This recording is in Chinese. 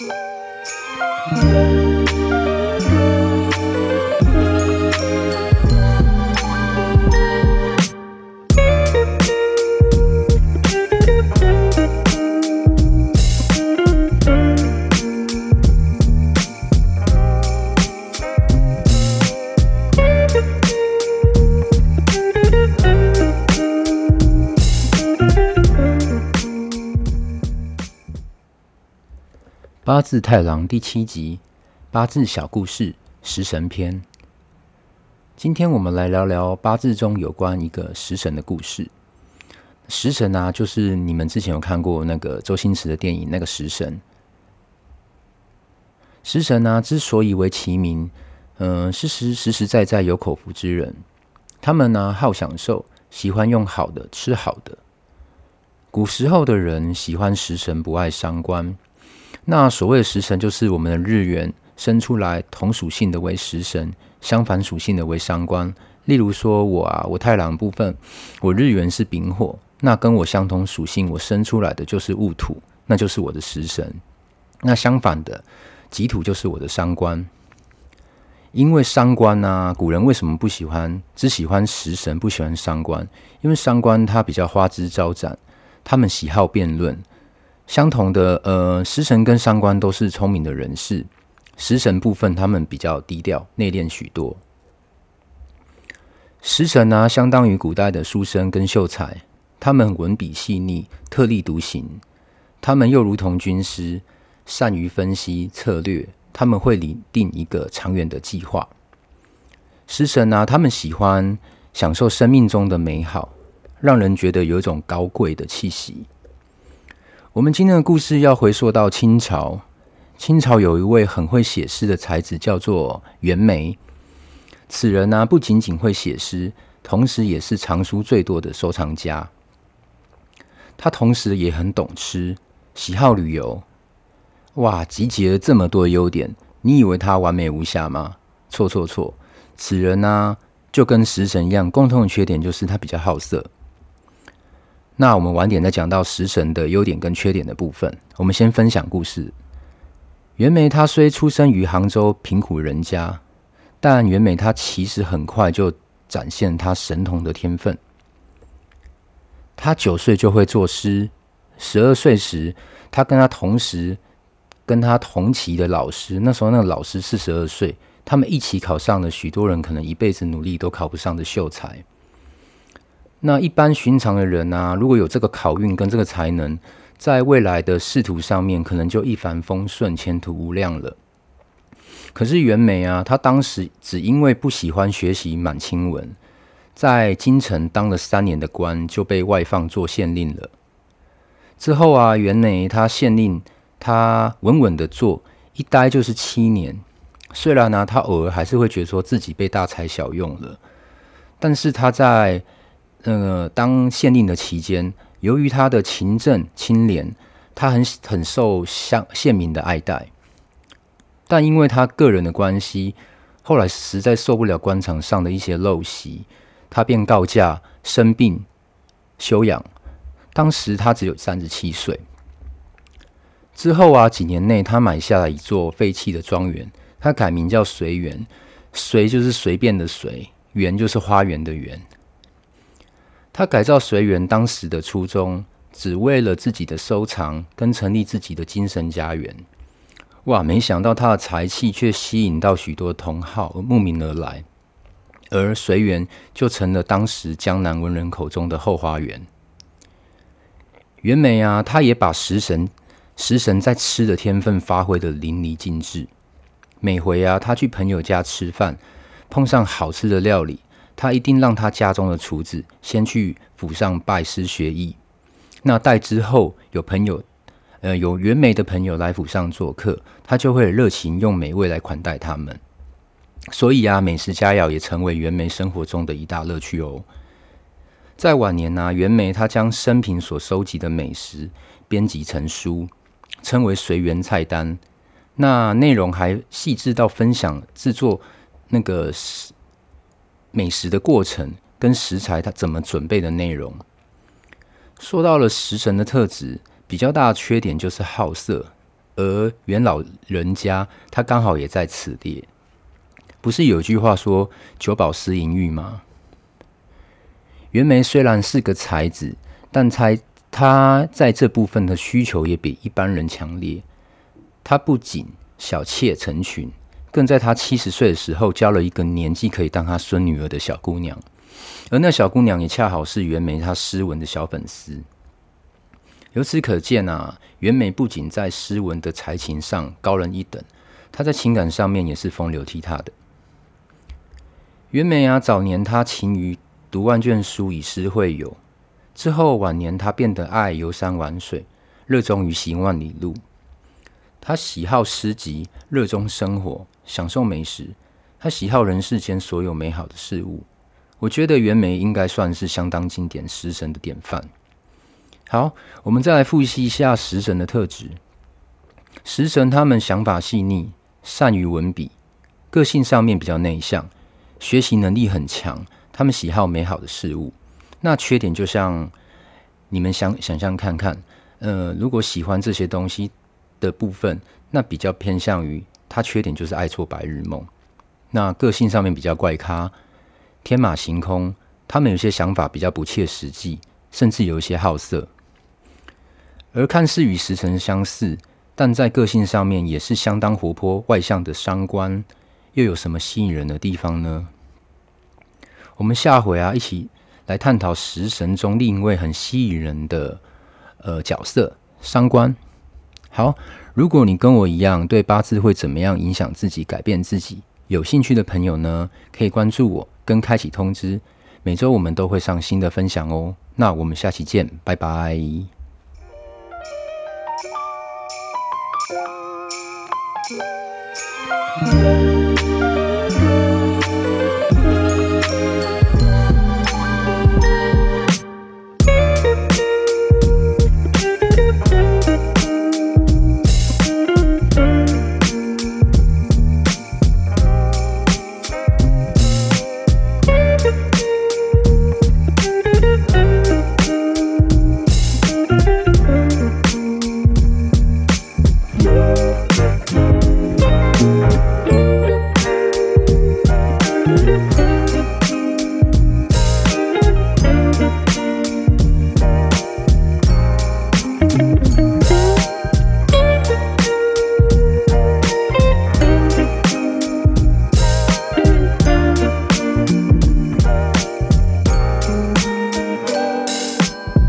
Música 八字太郎第七集，八字小故事，食神篇。今天我们来聊聊八字中有关一个食神的故事。食神啊，就是你们之前有看过那个周星驰的电影那个食神。食神啊，之所以为其名，嗯、呃，是实实实在在有口福之人。他们呢、好享受，喜欢用好的吃好的。古时候的人喜欢食神，不爱伤官。那所谓的食神，就是我们的日元生出来同属性的为食神，相反属性的为伤官。例如说我啊，我太郎部分，我日元是丙火，那跟我相同属性，我生出来的就是戊土，那就是我的食神。那相反的，己土就是我的伤官。因为伤官啊，古人为什么不喜欢，只喜欢食神，不喜欢伤官？因为伤官他比较花枝招展，他们喜好辩论。相同的，呃，食神跟伤官都是聪明的人士。食神部分，他们比较低调、内敛许多。食神呢、相当于古代的书生跟秀才，他们文笔细腻、特立独行。他们又如同军师，善于分析策略，他们会拟定一个长远的计划。食神呢、他们喜欢享受生命中的美好，让人觉得有一种高贵的气息。我们今天的故事要回溯到清朝。清朝有一位很会写诗的才子，叫做袁枚。此人呢、不仅仅会写诗，同时也是藏书最多的收藏家。他同时也很懂吃，喜好旅游。哇，集结了这么多优点，你以为他完美无瑕吗？错错错！此人呢、就跟食神一样，共同的缺点就是他比较好色。那我们晚点再讲到食神的优点跟缺点的部分。我们先分享故事。袁枚他虽出生于杭州贫苦人家，但袁枚他其实很快就展现他神童的天分。他九岁就会作诗，十二岁时，他跟他同时跟他同期的老师，那时候那个老师四十二岁，他们一起考上了许多人可能一辈子努力都考不上的秀才。那一般寻常的人啊，如果有这个考运跟这个才能，在未来的仕途上面，可能就一帆风顺，前途无量了。可是袁枚啊，他当时只因为不喜欢学习满清文，在京城当了三年的官，就被外放做县令了。之后啊，袁枚他县令，他稳稳的做，一待就是七年。虽然呢、啊，他偶尔还是会觉得说自己被大材小用了，但是他在、呃、当县令的期间，由于他的勤政清廉，他很很受乡县民的爱戴。但因为他个人的关系，后来实在受不了官场上的一些陋习，他便告假生病休养。当时他只有三十七岁。之后啊，几年内他买下了一座废弃的庄园，他改名叫随园。随就是随便的随，园就是花园的园。他改造随园当时的初衷，只为了自己的收藏跟成立自己的精神家园。哇，没想到他的才气却吸引到许多同好慕名而来，而随园就成了当时江南文人口中的后花园。袁枚啊，他也把食神食神在吃的天分发挥得淋漓尽致。每回啊，他去朋友家吃饭，碰上好吃的料理。他一定让他家中的厨子先去府上拜师学艺。那待之后有朋友，呃，有袁枚的朋友来府上做客，他就会热情用美味来款待他们。所以啊，美食佳肴也成为袁枚生活中的一大乐趣哦。在晚年呢、啊，袁枚他将生平所收集的美食编辑成书，称为《随园菜单》。那内容还细致到分享制作那个。美食的过程跟食材，它怎么准备的内容。说到了食神的特质，比较大的缺点就是好色，而袁老人家他刚好也在此列。不是有句话说“九宝食淫欲”吗？袁枚虽然是个才子，但猜他在这部分的需求也比一般人强烈。他不仅小妾成群，更在他七十岁的时候交了一个年纪可以当他孙女儿的小姑娘，而那小姑娘也恰好是袁枚他诗文的小粉丝。由此可见啊，袁枚不仅在诗文的才情上高人一等，他在情感上面也是风流倜傥的。袁枚啊，早年他勤于读万卷书，以诗会友；之后晚年他变得爱游山玩水，热衷于行万里路。他喜好诗集，热衷生活，享受美食。他喜好人世间所有美好的事物。我觉得袁枚应该算是相当经典食神的典范。好，我们再来复习一下食神的特质。食神他们想法细腻，善于文笔，个性上面比较内向。学习能力很强，他们喜好美好的事物。那缺点就像你们想想象看看，呃，如果喜欢这些东西的部分，那比较偏向于他缺点就是爱做白日梦。那个性上面比较怪咖，天马行空，他们有些想法比较不切实际，甚至有一些好色。而看似与时辰相似，但在个性上面也是相当活泼外向的商官。又有什么吸引人的地方呢？我们下回啊，一起来探讨食神中另一位很吸引人的呃角色——商官。好，如果你跟我一样对八字会怎么样影响自己改变自己有兴趣的朋友呢可以关注我跟开启通知每周我们都会上新的分享哦。那我们下期见拜拜。